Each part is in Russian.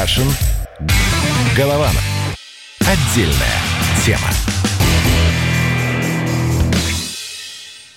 Кашин. Голованов. Отдельная тема.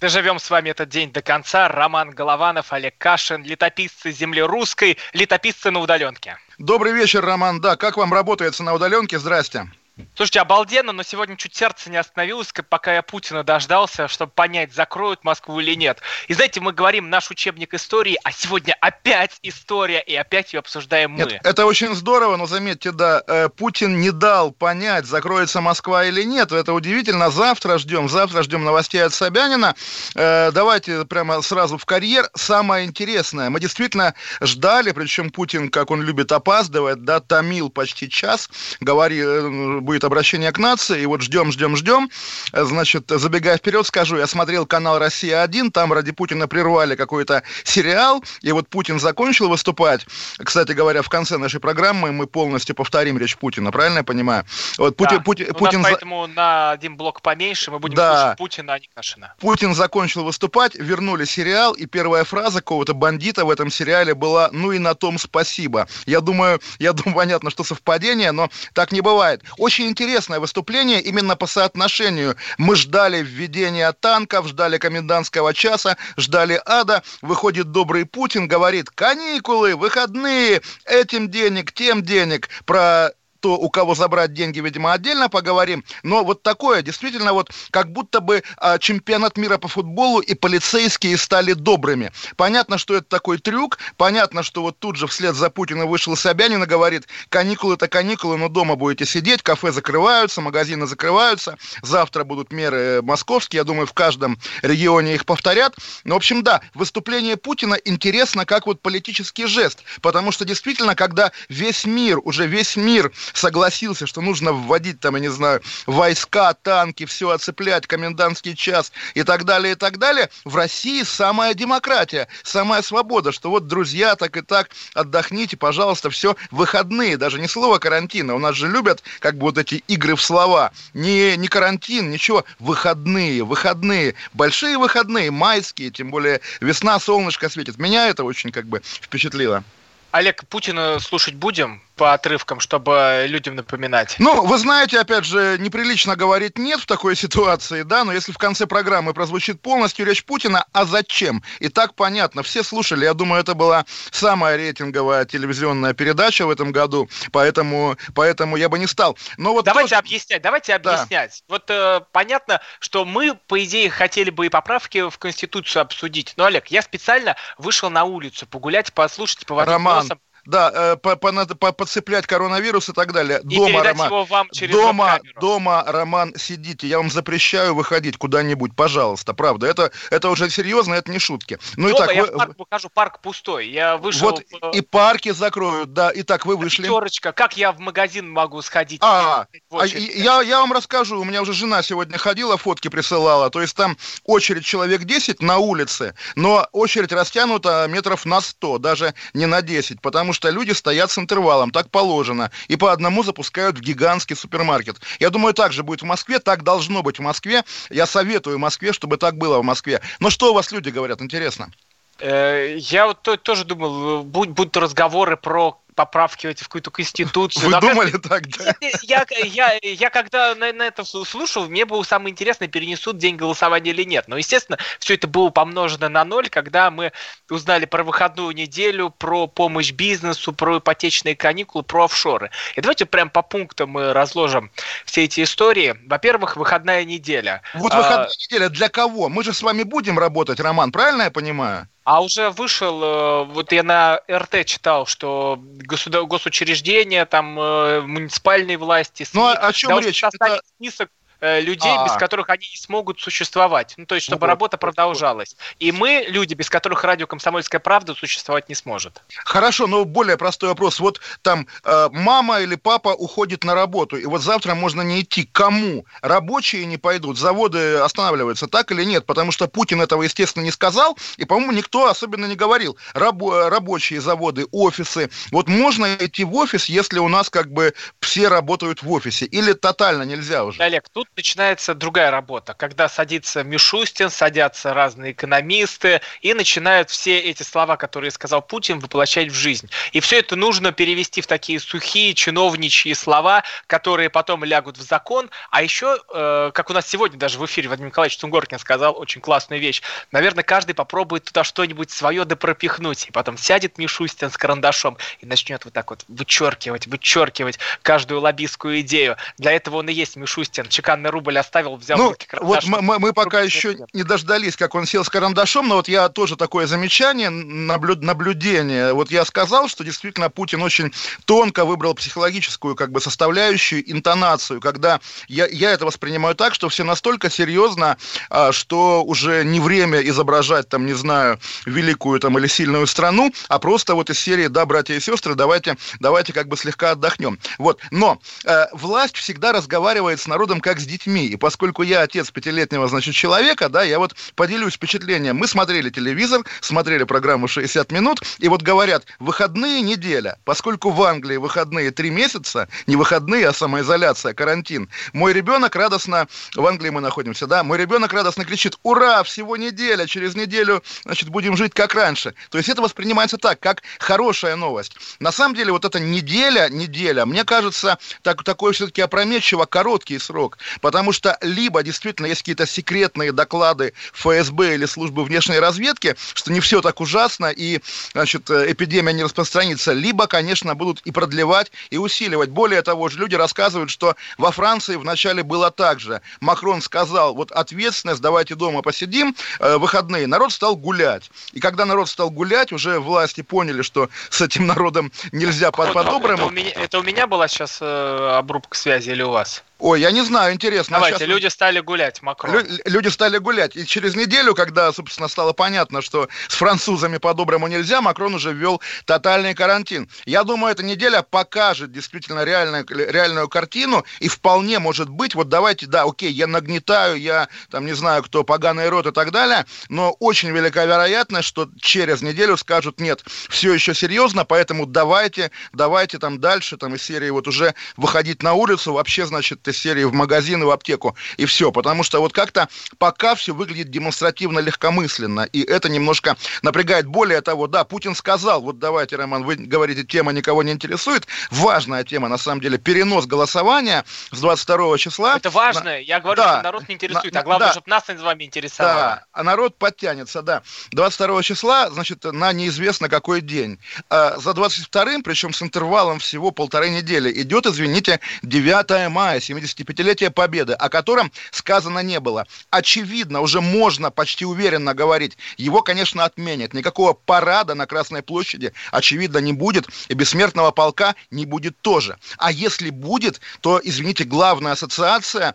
Доживем с вами этот день до конца. Роман Голованов, Олег Кашин, летописцы земли русской, летописцы на удаленке. Добрый вечер, Роман. Да, как вам работается на удаленке? Здрасте. Слушайте, обалденно, но сегодня чуть сердце не остановилось, пока я Путина дождался, чтобы понять, закроют Москву или нет. И знаете, мы говорим наш учебник истории, а сегодня опять история, и опять ее обсуждаем мы. Нет, это очень здорово, но заметьте, да, э, Путин не дал понять, закроется Москва или нет. Это удивительно. Завтра ждем, завтра ждем новостей от Собянина. Э, давайте прямо сразу в карьер. Самое интересное, мы действительно ждали, причем Путин, как он любит, опаздывать, да, томил почти час, говори, э, будет обращение к нации, и вот ждем, ждем, ждем. Значит, забегая вперед, скажу, я смотрел канал «Россия-1», там ради Путина прервали какой-то сериал, и вот Путин закончил выступать. Кстати говоря, в конце нашей программы мы полностью повторим речь Путина, правильно я понимаю? Вот Путин, да. Путин, Путин... Нас поэтому на один блок поменьше мы будем да. слушать Путина, а не Кашина. Путин закончил выступать, вернули сериал, и первая фраза какого-то бандита в этом сериале была «ну и на том спасибо». Я думаю, я думаю, понятно, что совпадение, но так не бывает. Очень очень интересное выступление именно по соотношению. Мы ждали введения танков, ждали комендантского часа, ждали ада. Выходит добрый Путин, говорит, каникулы, выходные, этим денег, тем денег. Про то, у кого забрать деньги, видимо, отдельно поговорим. Но вот такое, действительно, вот как будто бы а, чемпионат мира по футболу и полицейские стали добрыми. Понятно, что это такой трюк, понятно, что вот тут же вслед за Путиным вышел Собянин и говорит, каникулы это каникулы, но дома будете сидеть, кафе закрываются, магазины закрываются, завтра будут меры московские, я думаю, в каждом регионе их повторят. Но, в общем, да, выступление Путина интересно как вот политический жест, потому что действительно, когда весь мир, уже весь мир согласился, что нужно вводить там, я не знаю, войска, танки, все оцеплять, комендантский час и так далее, и так далее, в России самая демократия, самая свобода, что вот, друзья, так и так, отдохните, пожалуйста, все, выходные, даже не слово карантина, у нас же любят как бы вот эти игры в слова, не, не карантин, ничего, выходные, выходные, большие выходные, майские, тем более весна, солнышко светит, меня это очень как бы впечатлило. Олег, Путина слушать будем? По отрывкам, чтобы людям напоминать? Ну, вы знаете, опять же, неприлично говорить нет в такой ситуации, да, но если в конце программы прозвучит полностью речь Путина, а зачем? И так понятно, все слушали, я думаю, это была самая рейтинговая телевизионная передача в этом году, поэтому, поэтому я бы не стал. Но вот давайте тоже... объяснять, давайте объяснять. Да. Вот э, понятно, что мы, по идее, хотели бы и поправки в Конституцию обсудить, но, Олег, я специально вышел на улицу погулять, послушать, поводить Роман, носом да, э, по, по, по, подцеплять коронавирус и так далее. И дома, Роман, его вам через дома, дома, Роман, сидите. Я вам запрещаю выходить куда-нибудь, пожалуйста, правда. Это, это уже серьезно, это не шутки. Ну дома, и так, я вы... в парк покажу, парк пустой. Я вышел. Вот в... и парки закроют, да. И так вы вышли. Пятерочка, как я в магазин могу сходить? А, а я, я вам расскажу. У меня уже жена сегодня ходила, фотки присылала. То есть там очередь человек 10 на улице, но очередь растянута метров на 100, даже не на 10, потому что люди стоят с интервалом, так положено, и по одному запускают в гигантский супермаркет. Я думаю, так же будет в Москве, так должно быть в Москве. Я советую Москве, чтобы так было в Москве. Но что у вас люди говорят, интересно? Э, я вот тоже думал, будут разговоры про поправки эти в какую-то конституцию. Вы Но, думали так, да? Я, я, я когда на, на это слушал, мне было самое интересное, перенесут день голосования или нет. Но, естественно, все это было помножено на ноль, когда мы узнали про выходную неделю, про помощь бизнесу, про ипотечные каникулы, про офшоры. И давайте прям по пунктам мы разложим все эти истории. Во-первых, выходная неделя. Вот выходная а... неделя для кого? Мы же с вами будем работать, Роман, правильно я понимаю? А уже вышел, э, вот я на РТ читал, что государ... госучреждения, там э, муниципальные власти, СМИ, ну, а о чем речь? Это... список людей, А-а-а. без которых они не смогут существовать. Ну, то есть, чтобы вот, работа продолжалась. И мы, люди, без которых радио «Комсомольская правда» существовать не сможет. Хорошо, но более простой вопрос. Вот там э, мама или папа уходит на работу, и вот завтра можно не идти. Кому? Рабочие не пойдут, заводы останавливаются, так или нет? Потому что Путин этого, естественно, не сказал, и, по-моему, никто особенно не говорил. Рабо- рабочие заводы, офисы. Вот можно идти в офис, если у нас как бы все работают в офисе, или тотально нельзя уже? Олег, тут начинается другая работа, когда садится Мишустин, садятся разные экономисты и начинают все эти слова, которые сказал Путин, воплощать в жизнь. И все это нужно перевести в такие сухие чиновничьи слова, которые потом лягут в закон. А еще, э, как у нас сегодня даже в эфире Владимир Николаевич Тунгоркин сказал очень классную вещь, наверное, каждый попробует туда что-нибудь свое допропихнуть, и потом сядет Мишустин с карандашом и начнет вот так вот вычеркивать, вычеркивать каждую лоббистскую идею. Для этого он и есть Мишустин. Чеканный рубль оставил, взял ну, карандаш. Вот мы, мы пока еще не дождались, как он сел с карандашом, но вот я тоже такое замечание, наблю, наблюдение. Вот я сказал, что действительно Путин очень тонко выбрал психологическую как бы составляющую, интонацию, когда я, я это воспринимаю так, что все настолько серьезно, а, что уже не время изображать там, не знаю, великую там или сильную страну, а просто вот из серии «Да, братья и сестры, давайте, давайте как бы слегка отдохнем». Вот. Но э, власть всегда разговаривает с народом как с детьми. И поскольку я отец пятилетнего, значит, человека, да, я вот поделюсь впечатлением. Мы смотрели телевизор, смотрели программу «60 минут», и вот говорят, выходные неделя. Поскольку в Англии выходные три месяца, не выходные, а самоизоляция, карантин, мой ребенок радостно, в Англии мы находимся, да, мой ребенок радостно кричит, ура, всего неделя, через неделю, значит, будем жить как раньше. То есть это воспринимается так, как хорошая новость. На самом деле вот эта неделя, неделя, мне кажется, так, такой все-таки опрометчиво короткий срок, потому что либо действительно есть какие-то секретные доклады ФСБ или службы внешней разведки, что не все так ужасно и, значит, эпидемия не распространится, либо, конечно, будут и продлевать, и усиливать. Более того, же люди рассказывают, что во Франции вначале было так же. Макрон сказал, вот ответственность, давайте дома посидим, э, выходные. Народ стал гулять. И когда народ стал гулять, уже власти поняли, что с этим народом нельзя по-доброму. Это, это, это у меня была сейчас э, обрубка связи или у вас? Ой, я не знаю, интересно. А Давайте, а сейчас... люди стали гулять, Макрон. Лю- люди стали гулять. И через неделю, когда, собственно, стало понятно, что с французами по-доброму нельзя, Макрон уже ввел тотальный карантин. Я думаю, эта неделя покажет действительно реальную, реальную картину, и вполне может быть, вот давайте, да, окей, я нагнетаю, я, там, не знаю, кто, поганый рот и так далее, но очень велика вероятность, что через неделю скажут, нет, все еще серьезно, поэтому давайте, давайте там дальше, там, из серии вот уже выходить на улицу, вообще, значит, из серии в магазин и в аптеку, и все. Потому что вот как-то пока все выглядит демонстративно легкомысленно, и это немножко напрягает. Более того, да, Путин сказал, вот давайте, Роман, вы говорите, тема никого не интересует. Важная тема, на самом деле, перенос голосования с 22 числа. Это важно. На... Я говорю, да, что народ не интересует, на, а главное, да, чтобы нас с вами интересовало. Да, а народ подтянется, да. 22 числа, значит, на неизвестно какой день. А за 22-м, причем с интервалом всего полторы недели, идет, извините, 9 мая, 75-летие Победы, о котором сказано не было. Очевидно, уже можно почти уверенно говорить, его, конечно, отменят. Никакого парада на Красной площади, очевидно, не будет, и бессмертного полка не будет тоже. А если будет, то, извините, главная ассоциация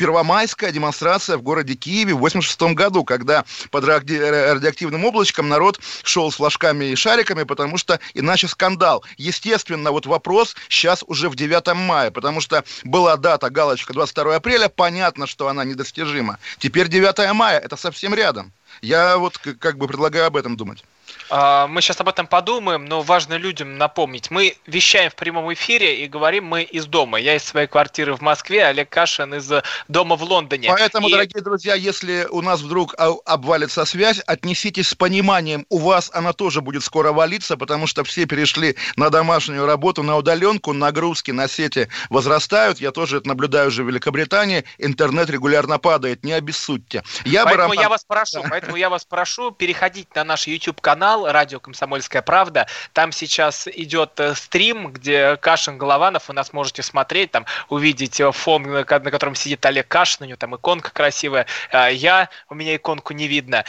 первомайская демонстрация в городе Киеве в 86 году, когда под радиоактивным облачком народ шел с флажками и шариками, потому что иначе скандал. Естественно, вот вопрос сейчас уже в 9 мая, потому что была дата, галочка 22 апреля, понятно, что она недостижима. Теперь 9 мая, это совсем рядом. Я вот как бы предлагаю об этом думать. А, мы сейчас об этом подумаем, но важно людям напомнить. Мы вещаем в прямом эфире и говорим мы из дома. Я из своей квартиры в Москве, Олег Кашин из дома в Лондоне. Поэтому, и... дорогие друзья, если у нас вдруг обвалится связь, отнеситесь с пониманием. У вас она тоже будет скоро валиться, потому что все перешли на домашнюю работу, на удаленку, нагрузки на сети возрастают. Я тоже это наблюдаю уже в Великобритании. Интернет регулярно падает, не обессудьте. Я поэтому бы, я вас прошу, поэтому я вас прошу переходить на наш YouTube-канал, канал радио «Комсомольская правда». Там сейчас идет э, стрим, где Кашин Голованов, вы нас можете смотреть, там увидеть э, фон, на котором сидит Олег Кашин, у него там иконка красивая. Э, я, у меня иконку не видно.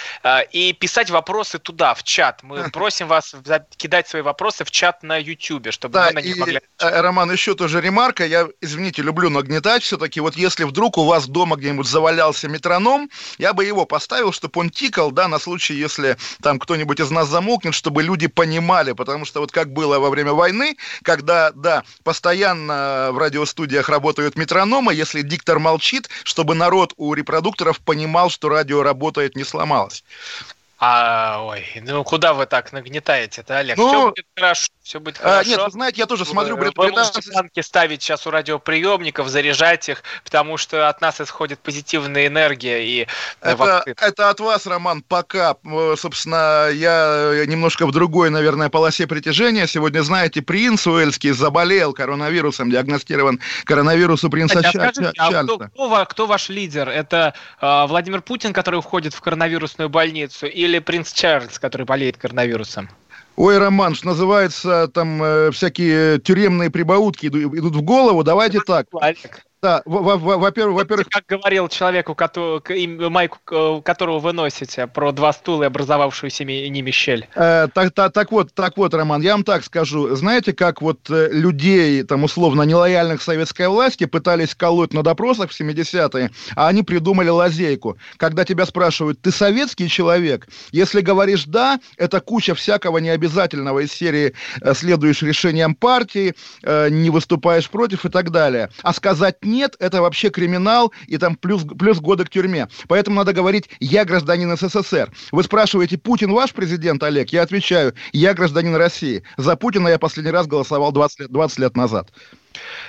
И писать вопросы туда, в чат. Мы просим вас кидать свои вопросы в чат на YouTube, чтобы да, мы на них и, могли... Роман, еще тоже ремарка. Я, извините, люблю нагнетать все-таки. Вот если вдруг у вас дома где-нибудь завалялся метроном, я бы его поставил, чтобы он тикал, да, на случай, если там кто-нибудь из нас замолкнет, чтобы люди понимали, потому что вот как было во время войны, когда, да, постоянно в радиостудиях работают метрономы, если диктор молчит, чтобы народ у репродукторов понимал, что радио работает, не сломалось. А, ой, ну куда вы так нагнетаете-то, Олег? Ну, все будет хорошо, все будет хорошо. А, нет, вы знаете, я тоже смотрю вы, вы можете банки ставить сейчас у радиоприемников, заряжать их, потому что от нас исходит позитивная энергия. И это, это от вас, Роман, пока. Собственно, я немножко в другой, наверное, полосе притяжения. Сегодня, знаете, принц Уэльский заболел коронавирусом, диагностирован коронавирус у принца а скажите, а кто, кто, кто ваш лидер? Это э, Владимир Путин, который входит в коронавирусную больницу, или или принц Чарльз, который болеет коронавирусом? Ой, Роман, что называется, там э, всякие тюремные прибаутки идут, идут в голову. Давайте так. Да, во-первых, во-первых... Как говорил человек, у которого, майку которого вы носите, про два стула и образовавшуюся ними щель. Э, так, так, так вот, так вот, Роман, я вам так скажу. Знаете, как вот э, людей, там, условно, нелояльных советской власти пытались колоть на допросах в 70-е, а они придумали лазейку. Когда тебя спрашивают, ты советский человек? Если говоришь «да», это куча всякого необязательного из серии э, «следуешь решениям партии», «не выступаешь против» и так далее. А сказать нет, это вообще криминал, и там плюс, плюс годы к тюрьме. Поэтому надо говорить «я гражданин СССР». Вы спрашиваете, Путин ваш президент, Олег? Я отвечаю, я гражданин России. За Путина я последний раз голосовал 20 лет, 20 лет назад.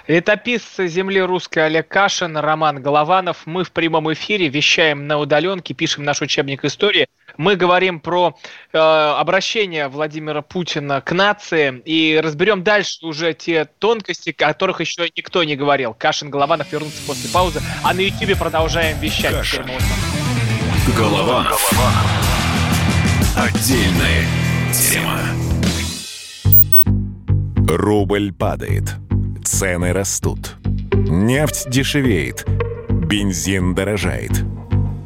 Летописцы земли русской Олег Кашин, Роман Голованов. Мы в прямом эфире вещаем на удаленке, пишем наш учебник истории. Мы говорим про э, обращение Владимира Путина к нации и разберем дальше уже те тонкости, о которых еще никто не говорил. Кашин, Голованов вернутся после паузы, а на YouTube продолжаем вещать. Кашин. Голованов. Отдельная тема. Рубль падает. Цены растут. Нефть дешевеет. Бензин дорожает.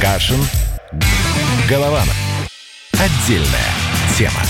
Кашин. Голованов. Отдельная тема.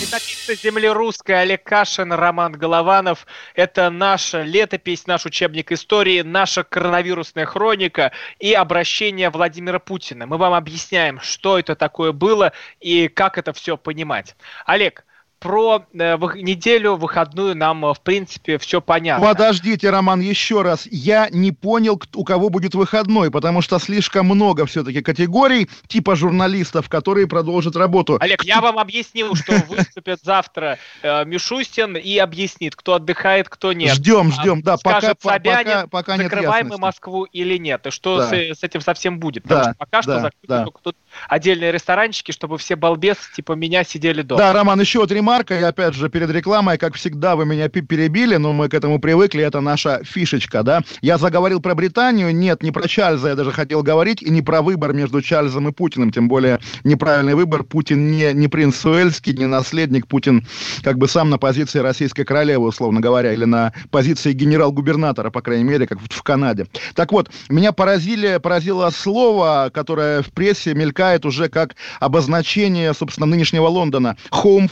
Летописцы земли русской Олег Кашин, Роман Голованов. Это наша летопись, наш учебник истории, наша коронавирусная хроника и обращение Владимира Путина. Мы вам объясняем, что это такое было и как это все понимать. Олег, про э, неделю выходную нам, э, в принципе, все понятно. Подождите, Роман, еще раз. Я не понял, у кого будет выходной, потому что слишком много все-таки категорий типа журналистов, которые продолжат работу. Олег, я вам объяснил, что выступит завтра э, Мишустин и объяснит, кто отдыхает, кто нет. Ждем, ждем, да. Скажет пока, Собянин, пока, пока нет закрываем мы Москву или нет, и что да. с, с этим совсем будет. Потому да, что пока да, что закрыты да. только тут отдельные ресторанчики, чтобы все балбесы типа меня сидели дома. Да, Роман, еще вот ремарка, и опять же перед рекламой, как всегда, вы меня перебили, но мы к этому привыкли, это наша фишечка, да. Я заговорил про Британию, нет, не про Чарльза я даже хотел говорить, и не про выбор между Чарльзом и Путиным, тем более неправильный выбор, Путин не, не принц Суэльский, не наследник, Путин как бы сам на позиции российской королевы, условно говоря, или на позиции генерал-губернатора, по крайней мере, как в Канаде. Так вот, меня поразили, поразило слово, которое в прессе мелькает уже как обозначение, собственно, нынешнего Лондона, home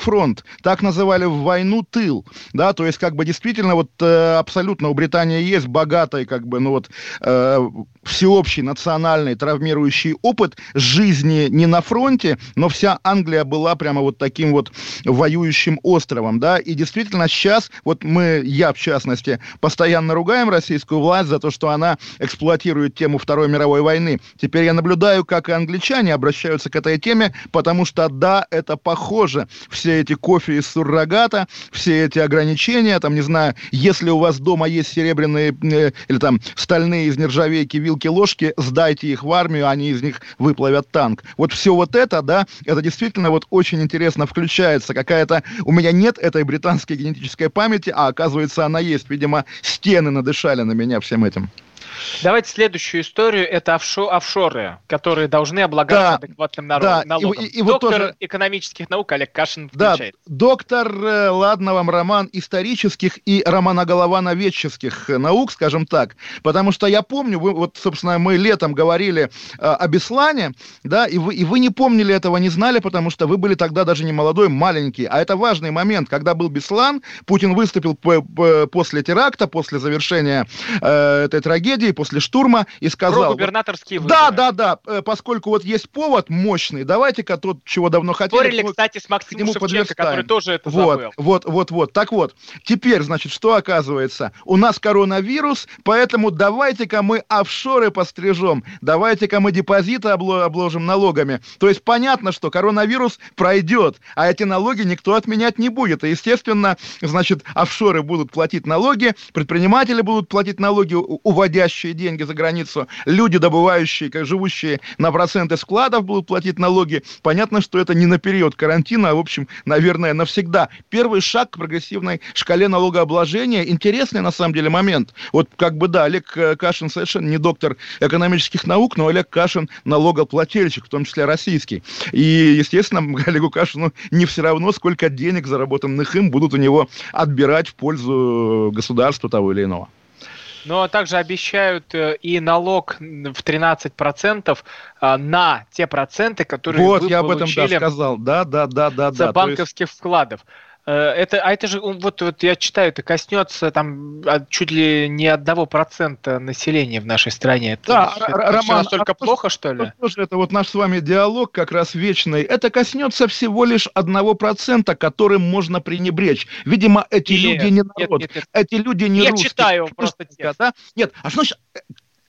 так называли в войну тыл, да, то есть как бы действительно вот э, абсолютно у Британии есть богатый как бы, ну вот э, всеобщий национальный травмирующий опыт жизни не на фронте, но вся Англия была прямо вот таким вот воюющим островом, да, и действительно сейчас, вот мы, я в частности, постоянно ругаем российскую власть за то, что она эксплуатирует тему Второй мировой войны. Теперь я наблюдаю, как и англичане обращаются к этой теме, потому что, да, это похоже. Все эти кофе из суррогата, все эти ограничения, там, не знаю, если у вас дома есть серебряные э, или там стальные из нержавейки вилки-ложки, сдайте их в армию, они из них выплавят танк. Вот все вот это, да, это действительно вот очень интересно включается. Какая-то... У меня нет этой британской генетической памяти, а оказывается она есть. Видимо, стены надышали на меня всем этим. Давайте следующую историю. Это офшо офшоры, которые должны облагаться да, адекватным народ, да. налогом. И, и, и Доктор вот тоже... экономических наук Олег Кашин включает. Да, доктор, э, ладно вам, роман исторических и романоголовановедческих наук, скажем так. Потому что я помню, вы, вот, собственно, мы летом говорили э, о Беслане, да, и вы, и вы не помнили этого, не знали, потому что вы были тогда даже не молодой, маленький. А это важный момент. Когда был Беслан, Путин выступил после теракта, после завершения э, этой трагедии, после штурма, и сказал... Про губернаторские выборы. Да, да, да, э, поскольку вот есть повод мощный, давайте-ка тот, чего давно хотели... Спорили, кстати, с Максимом Шевченко, который тоже это вот, забыл. Вот, вот, вот. Так вот, теперь, значит, что оказывается? У нас коронавирус, поэтому давайте-ка мы офшоры пострижем, давайте-ка мы депозиты обложим налогами. То есть понятно, что коронавирус пройдет, а эти налоги никто отменять не будет. И, естественно, значит, офшоры будут платить налоги, предприниматели будут платить налоги, уводящие деньги за границу, люди, добывающие, как живущие на проценты складов, будут платить налоги. Понятно, что это не на период карантина, а, в общем, наверное, навсегда. Первый шаг к прогрессивной шкале налогообложения. Интересный, на самом деле, момент. Вот как бы, да, Олег э, Кашин совершенно не доктор экономических наук, но Олег Кашин налогоплательщик, в том числе российский. И, естественно, Олегу Кашину не все равно, сколько денег, заработанных им, будут у него отбирать в пользу государства того или иного. Но а также обещают э, и налог в 13% э, на те проценты, которые вот, вы я об этом да, сказал. Да, да, да, да. За да, банковских есть... вкладов. Э, это, а это же, вот, вот я читаю, это коснется там чуть ли не одного процента населения в нашей стране. Это, да, это, Роман, настолько а плохо, что ли? Тоже это вот наш с вами диалог как раз вечный. Это коснется всего лишь одного процента, которым можно пренебречь. Видимо, эти нет, люди не народ. Нет, нет, нет. Эти люди не я русские. Я читаю просто текст. Да? Нет, а что значит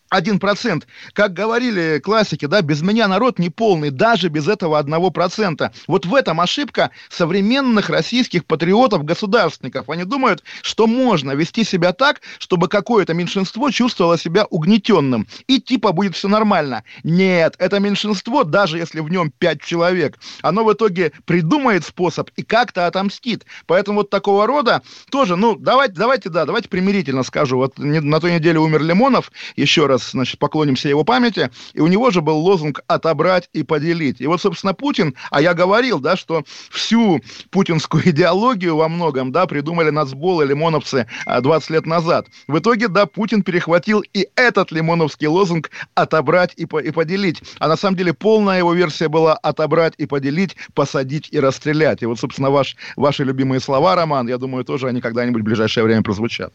один процент. Как говорили классики, да, без меня народ не полный, даже без этого одного процента. Вот в этом ошибка современных российских патриотов-государственников. Они думают, что можно вести себя так, чтобы какое-то меньшинство чувствовало себя угнетенным. И типа будет все нормально. Нет, это меньшинство, даже если в нем пять человек, оно в итоге придумает способ и как-то отомстит. Поэтому вот такого рода тоже, ну, давайте, давайте, да, давайте примирительно скажу. Вот на той неделе умер Лимонов, еще раз значит, поклонимся его памяти, и у него же был лозунг «отобрать и поделить». И вот, собственно, Путин, а я говорил, да, что всю путинскую идеологию во многом, да, придумали нацбол и лимоновцы 20 а, лет назад. В итоге, да, Путин перехватил и этот лимоновский лозунг «отобрать и, по и поделить». А на самом деле полная его версия была «отобрать и поделить, посадить и расстрелять». И вот, собственно, ваш, ваши любимые слова, Роман, я думаю, тоже они когда-нибудь в ближайшее время прозвучат.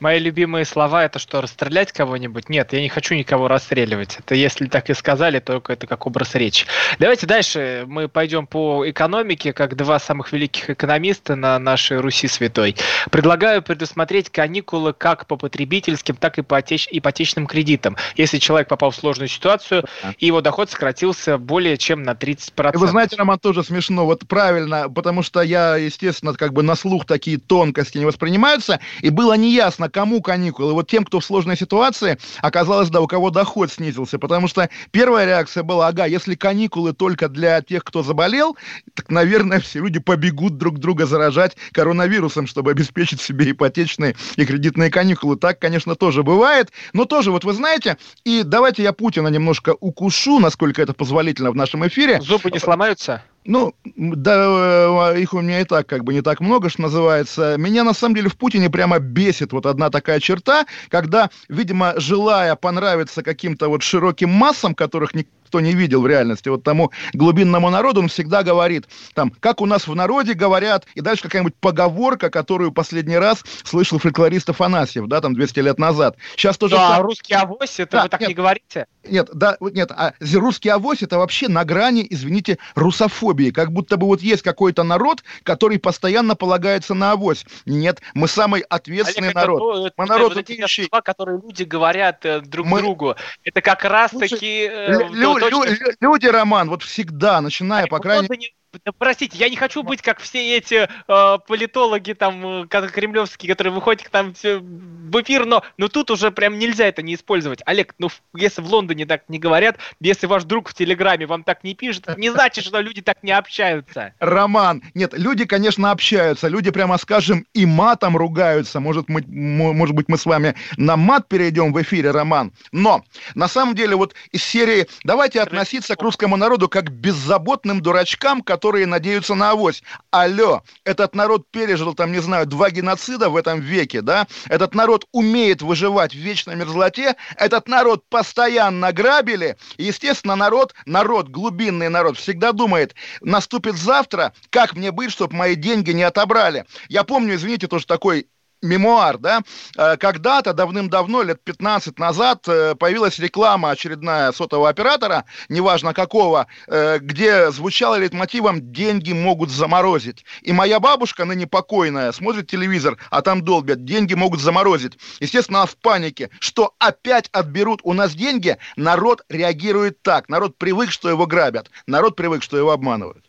Мои любимые слова это что, расстрелять кого-нибудь? Нет, я не хочу никого расстреливать. Это если так и сказали, только это как образ речи. Давайте дальше мы пойдем по экономике, как два самых великих экономиста на нашей Руси святой. Предлагаю предусмотреть каникулы как по потребительским, так и по отеч... ипотечным кредитам. Если человек попал в сложную ситуацию, и его доход сократился более чем на 30%. Вы знаете, Роман, тоже смешно. Вот правильно, потому что я, естественно, как бы на слух такие тонкости не воспринимаются, и было неясно, непонятно, кому каникулы. Вот тем, кто в сложной ситуации, оказалось, да, у кого доход снизился. Потому что первая реакция была, ага, если каникулы только для тех, кто заболел, так, наверное, все люди побегут друг друга заражать коронавирусом, чтобы обеспечить себе ипотечные и кредитные каникулы. Так, конечно, тоже бывает. Но тоже, вот вы знаете, и давайте я Путина немножко укушу, насколько это позволительно в нашем эфире. Зубы не сломаются? Ну, да, э, их у меня и так как бы не так много, что называется. Меня на самом деле в Путине прямо бесит вот одна такая черта, когда, видимо, желая понравиться каким-то вот широким массам, которых никто никто не видел в реальности. Вот тому глубинному народу он всегда говорит, там, как у нас в народе говорят, и дальше какая-нибудь поговорка, которую последний раз слышал фольклорист Афанасьев, да, там 200 лет назад. Сейчас тоже... Да, русский авось, это да, вы так нет, не говорите? Нет, да, нет, а русский авось это вообще на грани, извините, русофобии. Как будто бы вот есть какой-то народ, который постоянно полагается на авось. Нет, мы самый ответственный Олег, народ. Это, мы это, народ вот эти слова, которые люди говорят э, друг мы... другу, это как раз таки... Э, лю- лю- люди, Роман, вот всегда, начиная, по крайней мере да, простите, я не хочу быть как все эти э, политологи там, э, как кремлевские, которые выходят там все в эфир, но, но тут уже прям нельзя это не использовать. Олег, ну если в Лондоне так не говорят, если ваш друг в Телеграме вам так не пишет, не значит, что люди так не общаются. Роман, нет, люди, конечно, общаются, люди, прямо скажем, и матом ругаются. Может, мы, может быть, мы с вами на мат перейдем в эфире, Роман. Но, на самом деле, вот из серии «Давайте относиться к русскому народу как к беззаботным дурачкам, которые надеются на авось». Алло, этот народ пережил, там, не знаю, два геноцида в этом веке, да? Этот народ умеет выживать в вечной мерзлоте, этот народ постоянно грабили, естественно, народ, народ, глубинный народ, всегда думает, наступит завтра, как мне быть, чтобы мои деньги не отобрали. Я помню, извините, тоже такой мемуар, да, э, когда-то давным-давно, лет 15 назад, э, появилась реклама очередная сотового оператора, неважно какого, э, где звучало лейтмотивом «деньги могут заморозить». И моя бабушка, ныне покойная, смотрит телевизор, а там долбят «деньги могут заморозить». Естественно, она в панике, что опять отберут у нас деньги, народ реагирует так, народ привык, что его грабят, народ привык, что его обманывают.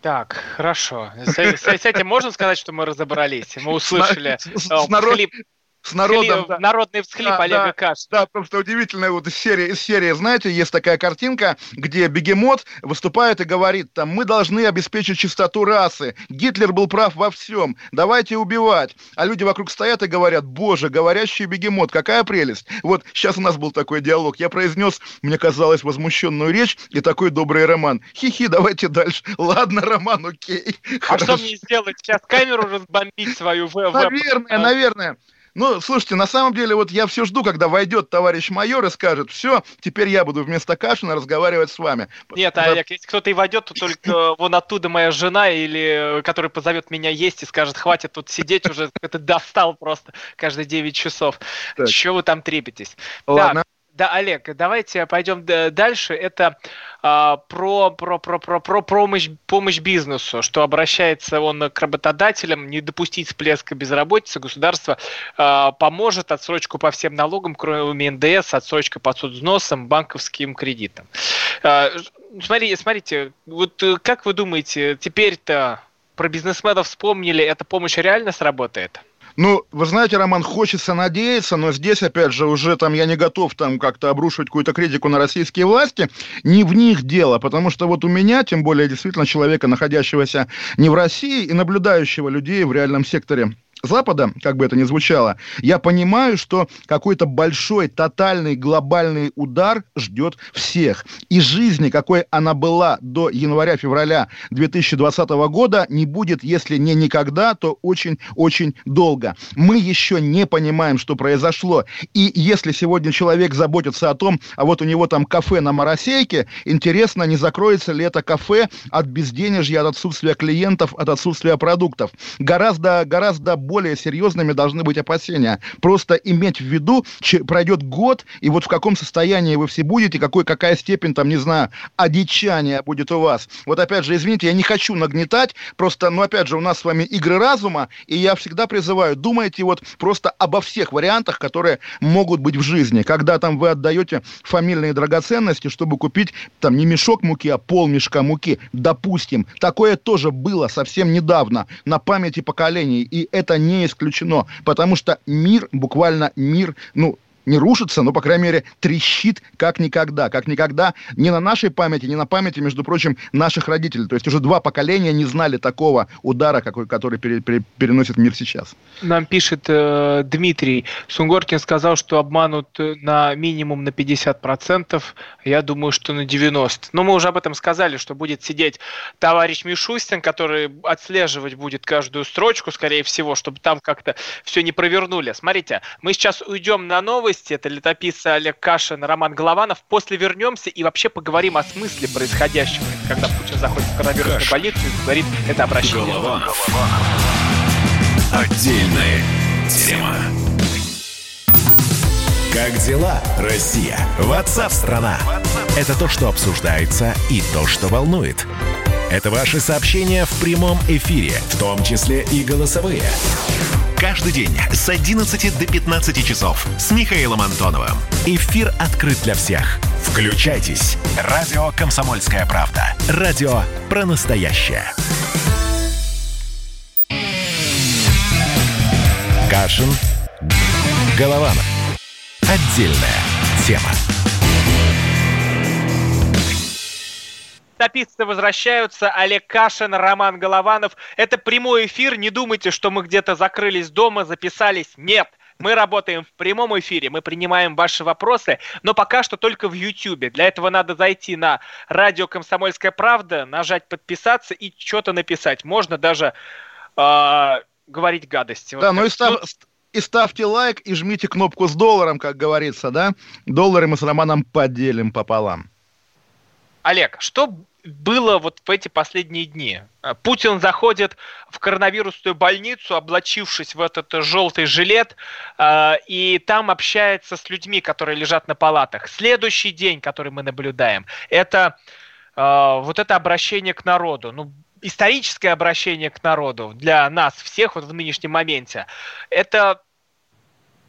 Так, хорошо. С, с, с этим можно сказать, что мы разобрались. Мы услышали с, с, с народ... хлип, с народом. Всхлип, да. Народный всхлип да, Олега да, Каш. Да, что удивительная вот из серии, из серии, знаете, есть такая картинка, где бегемот выступает и говорит, там, мы должны обеспечить чистоту расы, Гитлер был прав во всем, давайте убивать. А люди вокруг стоят и говорят, боже, говорящий бегемот, какая прелесть. Вот сейчас у нас был такой диалог, я произнес, мне казалось, возмущенную речь и такой добрый роман. Хи-хи, давайте дальше. Ладно, роман, окей. А Хорошо. что мне сделать? Сейчас камеру разбомбить свою? Наверное, наверное. Ну, слушайте, на самом деле, вот я все жду, когда войдет товарищ майор и скажет, все, теперь я буду вместо Кашина разговаривать с вами. Нет, да. Олег, если кто-то и войдет, то только вон оттуда моя жена, или который позовет меня есть и скажет, хватит тут сидеть уже, это достал просто каждые 9 часов. Так. Чего вы там трепетесь? Ладно. Так. Да, Олег, давайте пойдем дальше. Это а, про, про, про, про, про помощь, помощь бизнесу, что обращается он к работодателям, не допустить всплеска безработицы, государство а, поможет отсрочку по всем налогам, кроме НДС, отсрочка по соцвзносам, банковским кредитам. А, смотрите, смотрите, вот э, как вы думаете, теперь-то про бизнесменов вспомнили, эта помощь реально сработает? Ну, вы знаете, Роман, хочется надеяться, но здесь, опять же, уже там я не готов там как-то обрушивать какую-то критику на российские власти. Не в них дело, потому что вот у меня, тем более действительно человека, находящегося не в России и наблюдающего людей в реальном секторе Запада, как бы это ни звучало, я понимаю, что какой-то большой, тотальный, глобальный удар ждет всех. И жизни, какой она была до января-февраля 2020 года, не будет, если не никогда, то очень-очень долго. Мы еще не понимаем, что произошло. И если сегодня человек заботится о том, а вот у него там кафе на Моросейке, интересно, не закроется ли это кафе от безденежья, от отсутствия клиентов, от отсутствия продуктов. Гораздо, гораздо более серьезными должны быть опасения. Просто иметь в виду, пройдет год, и вот в каком состоянии вы все будете, какой, какая степень, там, не знаю, одичания будет у вас. Вот опять же, извините, я не хочу нагнетать, просто, ну, опять же, у нас с вами игры разума, и я всегда призываю, думайте вот просто обо всех вариантах, которые могут быть в жизни. Когда там вы отдаете фамильные драгоценности, чтобы купить там не мешок муки, а пол мешка муки, допустим. Такое тоже было совсем недавно на памяти поколений, и это не исключено, потому что мир, буквально мир, ну, не рушится, но, по крайней мере, трещит как никогда. Как никогда не на нашей памяти, не на памяти, между прочим, наших родителей. То есть уже два поколения не знали такого удара, какой, который пере, пере, переносит мир сейчас. Нам пишет э, Дмитрий. Сунгоркин сказал, что обманут э, на минимум на 50%. Я думаю, что на 90%. Но мы уже об этом сказали, что будет сидеть товарищ Мишустин, который отслеживать будет каждую строчку, скорее всего, чтобы там как-то все не провернули. Смотрите, мы сейчас уйдем на новость, новости. Это летописцы Олег Кашин, Роман Голованов. После вернемся и вообще поговорим о смысле происходящего. Когда Путин заходит в коронавирусную Каш. больницу и говорит это обращение. Голованов. Отдельная тема. Как дела, Россия? Ватсап-страна! Это то, что обсуждается и то, что волнует. Это ваши сообщения в прямом эфире, в том числе и голосовые. Каждый день с 11 до 15 часов с Михаилом Антоновым. Эфир открыт для всех. Включайтесь. Радио «Комсомольская правда». Радио про настоящее. Кашин. Голованов. Отдельная тема. Тописты возвращаются. Олег Кашин, Роман Голованов. Это прямой эфир. Не думайте, что мы где-то закрылись дома, записались. Нет. Мы работаем в прямом эфире, мы принимаем ваши вопросы, но пока что только в YouTube. Для этого надо зайти на радио «Комсомольская правда», нажать «Подписаться» и что-то написать. Можно даже э, говорить гадости. Да, вот ну и, став, и ставьте лайк, и жмите кнопку с долларом, как говорится, да? Доллары мы с Романом поделим пополам. Олег, что было вот в эти последние дни. Путин заходит в коронавирусную больницу, облачившись в этот желтый жилет, э, и там общается с людьми, которые лежат на палатах. Следующий день, который мы наблюдаем, это э, вот это обращение к народу. Ну, историческое обращение к народу для нас всех вот в нынешнем моменте. Это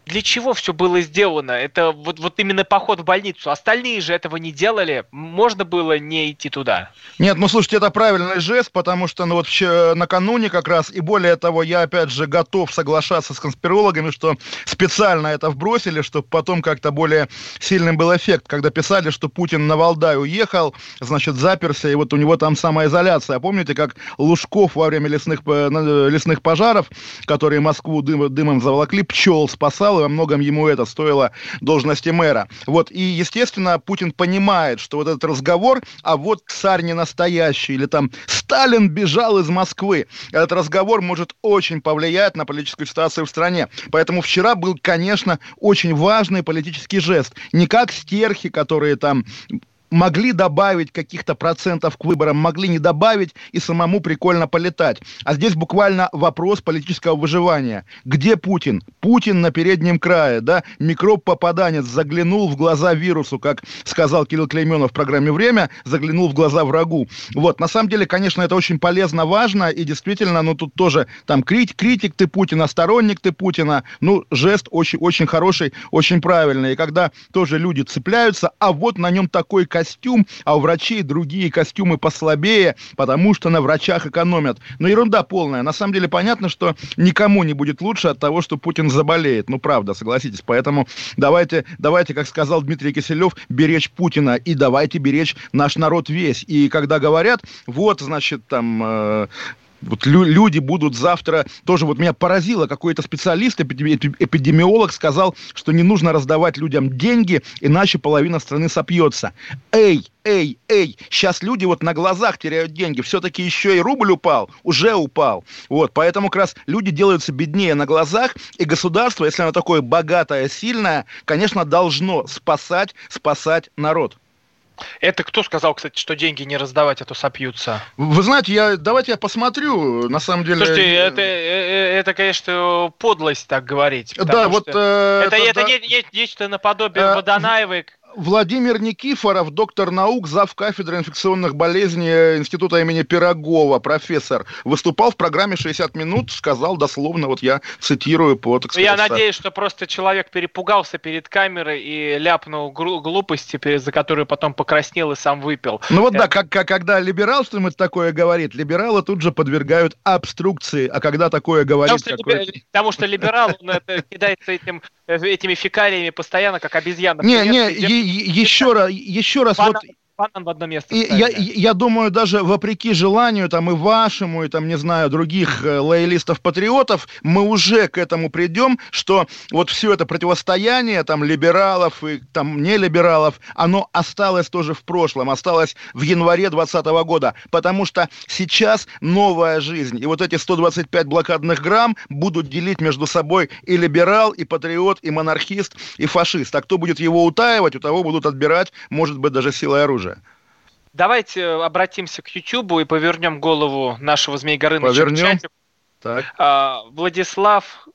для чего все было сделано? Это вот, вот именно поход в больницу. Остальные же этого не делали. Можно было не идти туда. Нет, ну слушайте, это правильный жест, потому что ну, вот накануне как раз, и более того, я опять же готов соглашаться с конспирологами, что специально это вбросили, чтобы потом как-то более сильным был эффект, когда писали, что Путин на Валдай уехал, значит, заперся, и вот у него там самоизоляция. Помните, как Лужков во время лесных, лесных пожаров, которые Москву дым, дымом заволокли, пчел спасал, и во многом ему это стоило должности мэра. Вот, и, естественно, Путин понимает, что вот этот разговор, а вот царь не настоящий, или там Сталин бежал из Москвы, этот разговор может очень повлиять на политическую ситуацию в стране. Поэтому вчера был, конечно, очень важный политический жест. Не как стерхи, которые там могли добавить каких-то процентов к выборам, могли не добавить и самому прикольно полетать. А здесь буквально вопрос политического выживания. Где Путин? Путин на переднем крае, да? Микроб-попаданец заглянул в глаза вирусу, как сказал Кирилл Клейменов в программе «Время», заглянул в глаза врагу. Вот, на самом деле, конечно, это очень полезно, важно, и действительно, ну, тут тоже там критик, критик ты Путина, сторонник ты Путина, ну, жест очень, очень хороший, очень правильный. И когда тоже люди цепляются, а вот на нем такой костюм, а у врачей другие костюмы послабее, потому что на врачах экономят. Но ерунда полная. На самом деле понятно, что никому не будет лучше от того, что Путин заболеет. Ну, правда, согласитесь. Поэтому давайте, давайте, как сказал Дмитрий Киселев, беречь Путина и давайте беречь наш народ весь. И когда говорят, вот, значит, там... Э, вот лю- люди будут завтра... Тоже вот меня поразило, какой-то специалист, эпидемиолог сказал, что не нужно раздавать людям деньги, иначе половина страны сопьется. Эй, эй, эй, сейчас люди вот на глазах теряют деньги, все-таки еще и рубль упал, уже упал. Вот, поэтому как раз люди делаются беднее на глазах, и государство, если оно такое богатое, сильное, конечно, должно спасать, спасать народ. Это кто сказал, кстати, что деньги не раздавать, а то сопьются? Вы знаете, я, давайте я посмотрю, на самом деле... Слушайте, это, э, э, это конечно, подлость так говорить. Да, вот... Э, это, это, это да... не, не, нечто наподобие э, Водонаевой, Владимир Никифоров, доктор наук, зав. кафедры инфекционных болезней Института имени Пирогова, профессор, выступал в программе «60 минут», сказал дословно, вот я цитирую по так Я надеюсь, что просто человек перепугался перед камерой и ляпнул глупости, за которую потом покраснел и сам выпил. Ну вот да, как, как, когда либерал что-нибудь такое говорит, либералы тут же подвергают обструкции, а когда такое говорит... Потому что, какой... либер... Потому что либерал, он это, кидается этим, этими фекалиями постоянно, как обезьяна. Не, не, еще раз, еще раз, вот банан в одно место. И, я, я думаю, даже вопреки желанию там и вашему, и там, не знаю, других э, лоялистов-патриотов, мы уже к этому придем, что вот все это противостояние там либералов и там не либералов, оно осталось тоже в прошлом, осталось в январе 2020 года, потому что сейчас новая жизнь. И вот эти 125 блокадных грамм будут делить между собой и либерал, и патриот, и монархист, и фашист. А кто будет его утаивать, у того будут отбирать, может быть, даже силой оружия уже. Давайте обратимся к Ютубу и повернем голову нашего Змей Горыныча Повернем. Так. А, Владислав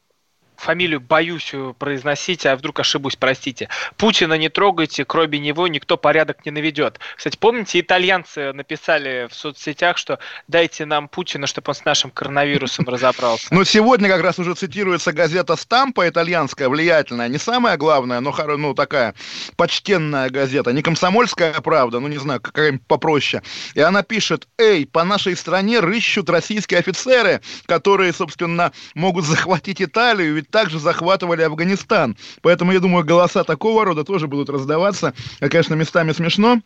фамилию боюсь произносить, а вдруг ошибусь, простите. Путина не трогайте, кроме него никто порядок не наведет. Кстати, помните, итальянцы написали в соцсетях, что дайте нам Путина, чтобы он с нашим коронавирусом разобрался. Ну, сегодня как раз уже цитируется газета «Стампа», итальянская, влиятельная, не самая главная, но ну, такая почтенная газета, не «Комсомольская правда», ну, не знаю, какая-нибудь попроще. И она пишет, эй, по нашей стране рыщут российские офицеры, которые, собственно, могут захватить Италию, ведь также захватывали Афганистан. Поэтому, я думаю, голоса такого рода тоже будут раздаваться. Конечно, местами смешно,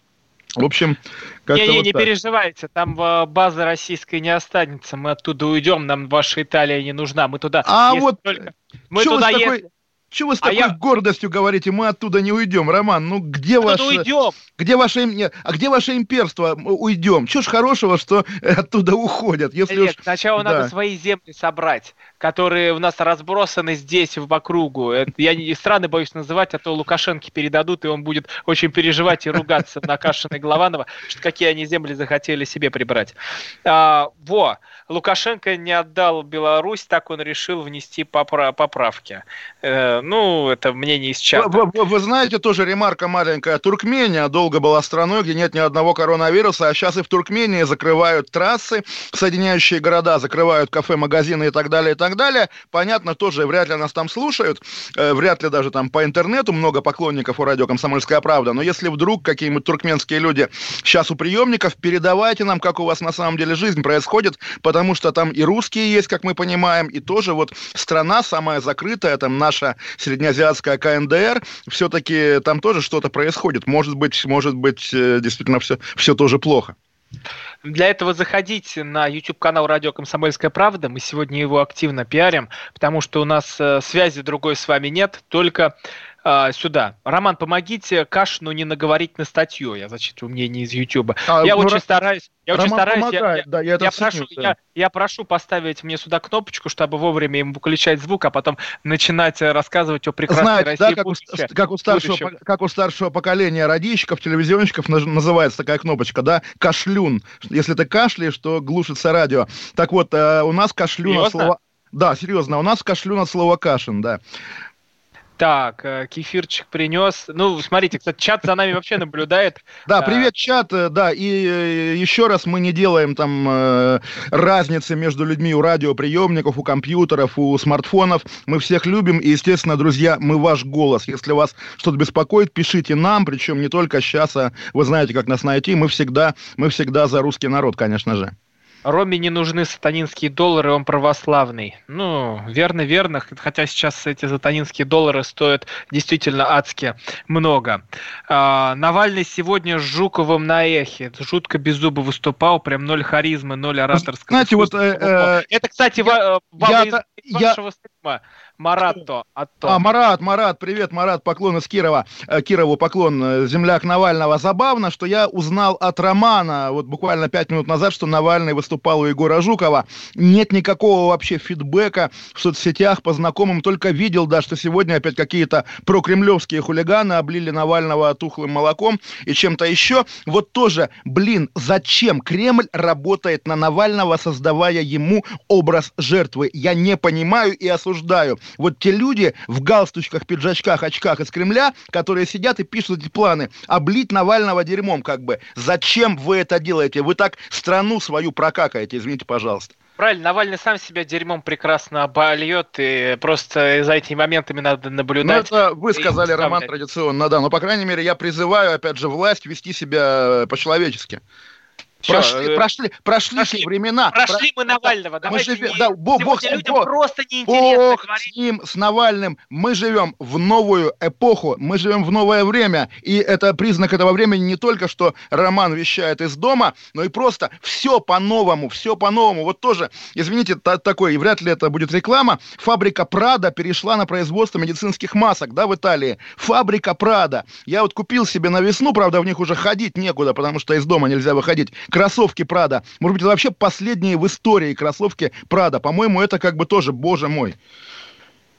в общем, как-то Не, не, вот не так. переживайте, там э, база российской не останется, мы оттуда уйдем, нам ваша Италия не нужна, мы туда... А вот, только... мы туда такой... Если... Чего вы с а такой я... гордостью говорите, мы оттуда не уйдем, Роман? Ну где ваше... уйдем? Где ваше... А где ваше имперство? Уйдем. Чего ж хорошего, что оттуда уходят? Если Олег, уж... сначала да. надо свои земли собрать, которые у нас разбросаны здесь, в округу. Я не страны боюсь называть, а то Лукашенко передадут, и он будет очень переживать и ругаться на Кашина и Голованова, что какие они земли захотели себе прибрать. А, во, Лукашенко не отдал Беларусь, так он решил внести поправки. Э, ну, это мнение из чата. Вы, вы, вы знаете, тоже ремарка маленькая. Туркмения долго была страной, где нет ни одного коронавируса, а сейчас и в Туркмении закрывают трассы, соединяющие города, закрывают кафе, магазины и так далее, и так далее. Понятно, тоже вряд ли нас там слушают, э, вряд ли даже там по интернету много поклонников у радио «Комсомольская правда», но если вдруг какие-нибудь туркменские люди сейчас у приемников, передавайте нам, как у вас на самом деле жизнь происходит, потому что там и русские есть, как мы понимаем, и тоже вот страна самая закрытая, там наша среднеазиатская КНДР, все-таки там тоже что-то происходит. Может быть, может быть, э, действительно все, все тоже плохо. Для этого заходите на YouTube-канал «Радио Комсомольская правда». Мы сегодня его активно пиарим, потому что у нас э, связи другой с вами нет, только а, сюда. Роман, помогите Кашину не наговорить на статью. Я зачитываю мнение из Ютуба. А, я ну, очень стараюсь. Я Роман очень стараюсь. Помогает, я, да, я, я, прошу, я, я прошу поставить мне сюда кнопочку, чтобы вовремя ему выключать звук, а потом начинать рассказывать о прекрасной Знаете, России. Да, как, у, как, у старшего, как у старшего поколения радищиков, телевизионщиков называется такая кнопочка, да, кашлюн. Если ты кашляешь, то глушится радио. Так вот, э, у нас кашлюн от слова... Да, серьезно, у нас кашлюн от слова кашин, да. Так, э, кефирчик принес. Ну, смотрите, кстати, чат за нами вообще наблюдает. Да, привет, чат, э, да, и э, еще раз мы не делаем там э, разницы между людьми у радиоприемников, у компьютеров, у смартфонов. Мы всех любим, и, естественно, друзья, мы ваш голос. Если вас что-то беспокоит, пишите нам, причем не только сейчас, а вы знаете, как нас найти. Мы всегда, мы всегда за русский народ, конечно же. Роме не нужны сатанинские доллары, он православный. Ну, верно, верно, хотя сейчас эти сатанинские доллары стоят действительно адски много. А, Навальный сегодня с Жуковым на эхе. Жутко без зуба выступал, прям ноль харизмы, ноль ораторского. Знаете, вот... Э, э, Это, кстати, я, я, из я, вашего стрима. Маратто. Атто. А, Марат, Марат, привет, Марат, поклон из Кирова. Э, Кирову поклон, э, земляк Навального. Забавно, что я узнал от Романа, вот буквально пять минут назад, что Навальный выступал у Егора Жукова. Нет никакого вообще фидбэка в соцсетях по знакомым, только видел, да, что сегодня опять какие-то прокремлевские хулиганы облили Навального тухлым молоком и чем-то еще. Вот тоже, блин, зачем Кремль работает на Навального, создавая ему образ жертвы? Я не понимаю и осуждаю вот те люди в галстучках, пиджачках, очках из Кремля, которые сидят и пишут эти планы, облить Навального дерьмом как бы. Зачем вы это делаете? Вы так страну свою прокакаете, извините, пожалуйста. Правильно, Навальный сам себя дерьмом прекрасно обольет, и просто за этими моментами надо наблюдать. Ну, это вы сказали, Роман, традиционно, да, но, по крайней мере, я призываю, опять же, власть вести себя по-человечески. Прошли, э, прошли, прошли, прошли времена. Прошли мы Навального. Мы живем, не, да, бог, бог, людям бог, просто неинтересно бог говорить. с ним, с Навальным. Мы живем в новую эпоху, мы живем в новое время. И это признак этого времени не только, что Роман вещает из дома, но и просто все по-новому, все по-новому. Вот тоже, извините, та, такой, и вряд ли это будет реклама, фабрика Прада перешла на производство медицинских масок, да, в Италии. Фабрика Прада. Я вот купил себе на весну, правда, в них уже ходить некуда, потому что из дома нельзя выходить кроссовки Прада. Может быть, это вообще последние в истории кроссовки Прада. По-моему, это как бы тоже, боже мой.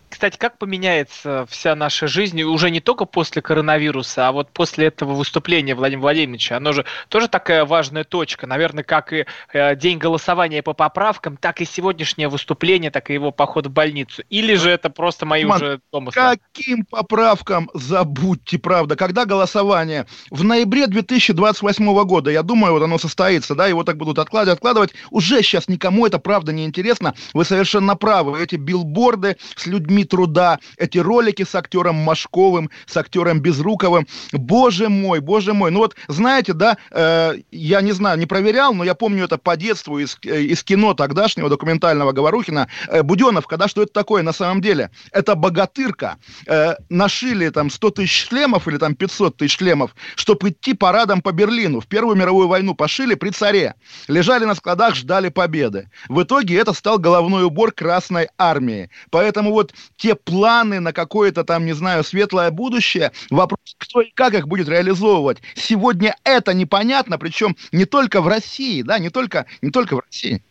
Кстати, как поменяется вся наша жизнь уже не только после коронавируса, а вот после этого выступления Владимира Владимировича? Оно же тоже такая важная точка. Наверное, как и э, день голосования по поправкам, так и сегодняшнее выступление, так и его поход в больницу. Или же это просто мои Ман, уже домыслы? Каким поправкам забудьте, правда? Когда голосование? В ноябре 2028 года, я думаю, вот оно состоится, да, его так будут откладывать, откладывать. Уже сейчас никому это правда не интересно. Вы совершенно правы. Эти билборды с людьми труда, эти ролики с актером Машковым, с актером Безруковым. Боже мой, боже мой. Ну вот, знаете, да, э, я не знаю, не проверял, но я помню это по детству из, э, из кино тогдашнего документального Говорухина. Э, Буденовка, да, что это такое на самом деле? Это богатырка. Э, нашили там 100 тысяч шлемов или там 500 тысяч шлемов, чтобы идти парадом по Берлину. В Первую мировую войну пошили при царе. Лежали на складах, ждали победы. В итоге это стал головной убор Красной Армии. Поэтому вот те планы на какое-то там, не знаю, светлое будущее, вопрос, кто и как их будет реализовывать. Сегодня это непонятно, причем не только в России, да, не только, не только в России.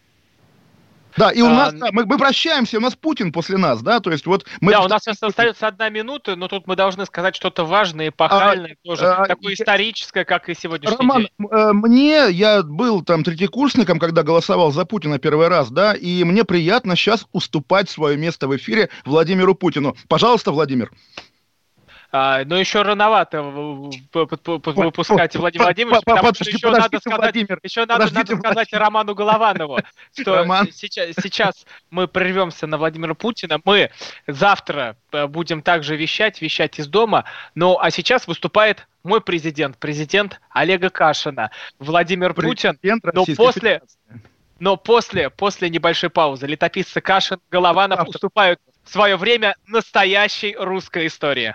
Да, и у а, нас, да, мы, мы прощаемся, у нас Путин после нас, да, то есть вот мы... Да, у нас остается одна минута, но тут мы должны сказать что-то важное, эпохальное а, тоже, а, такое историческое, как и сегодняшний Роман, день. Э, мне, я был там третьекурсником, когда голосовал за Путина первый раз, да, и мне приятно сейчас уступать свое место в эфире Владимиру Путину. Пожалуйста, Владимир. А, но еще рановато выпускать Владимира Владимировича, потому что еще надо сказать, еще надо, надо сказать Роману Голованову, что сейчас, сейчас мы прервемся на Владимира Путина. Мы завтра э, будем также вещать, вещать из дома. Ну, а сейчас выступает мой президент, президент Олега Кашина, Владимир Путин. Но после, но после, после небольшой паузы летописцы Кашин, Голованов уступают в свое время настоящей русской истории.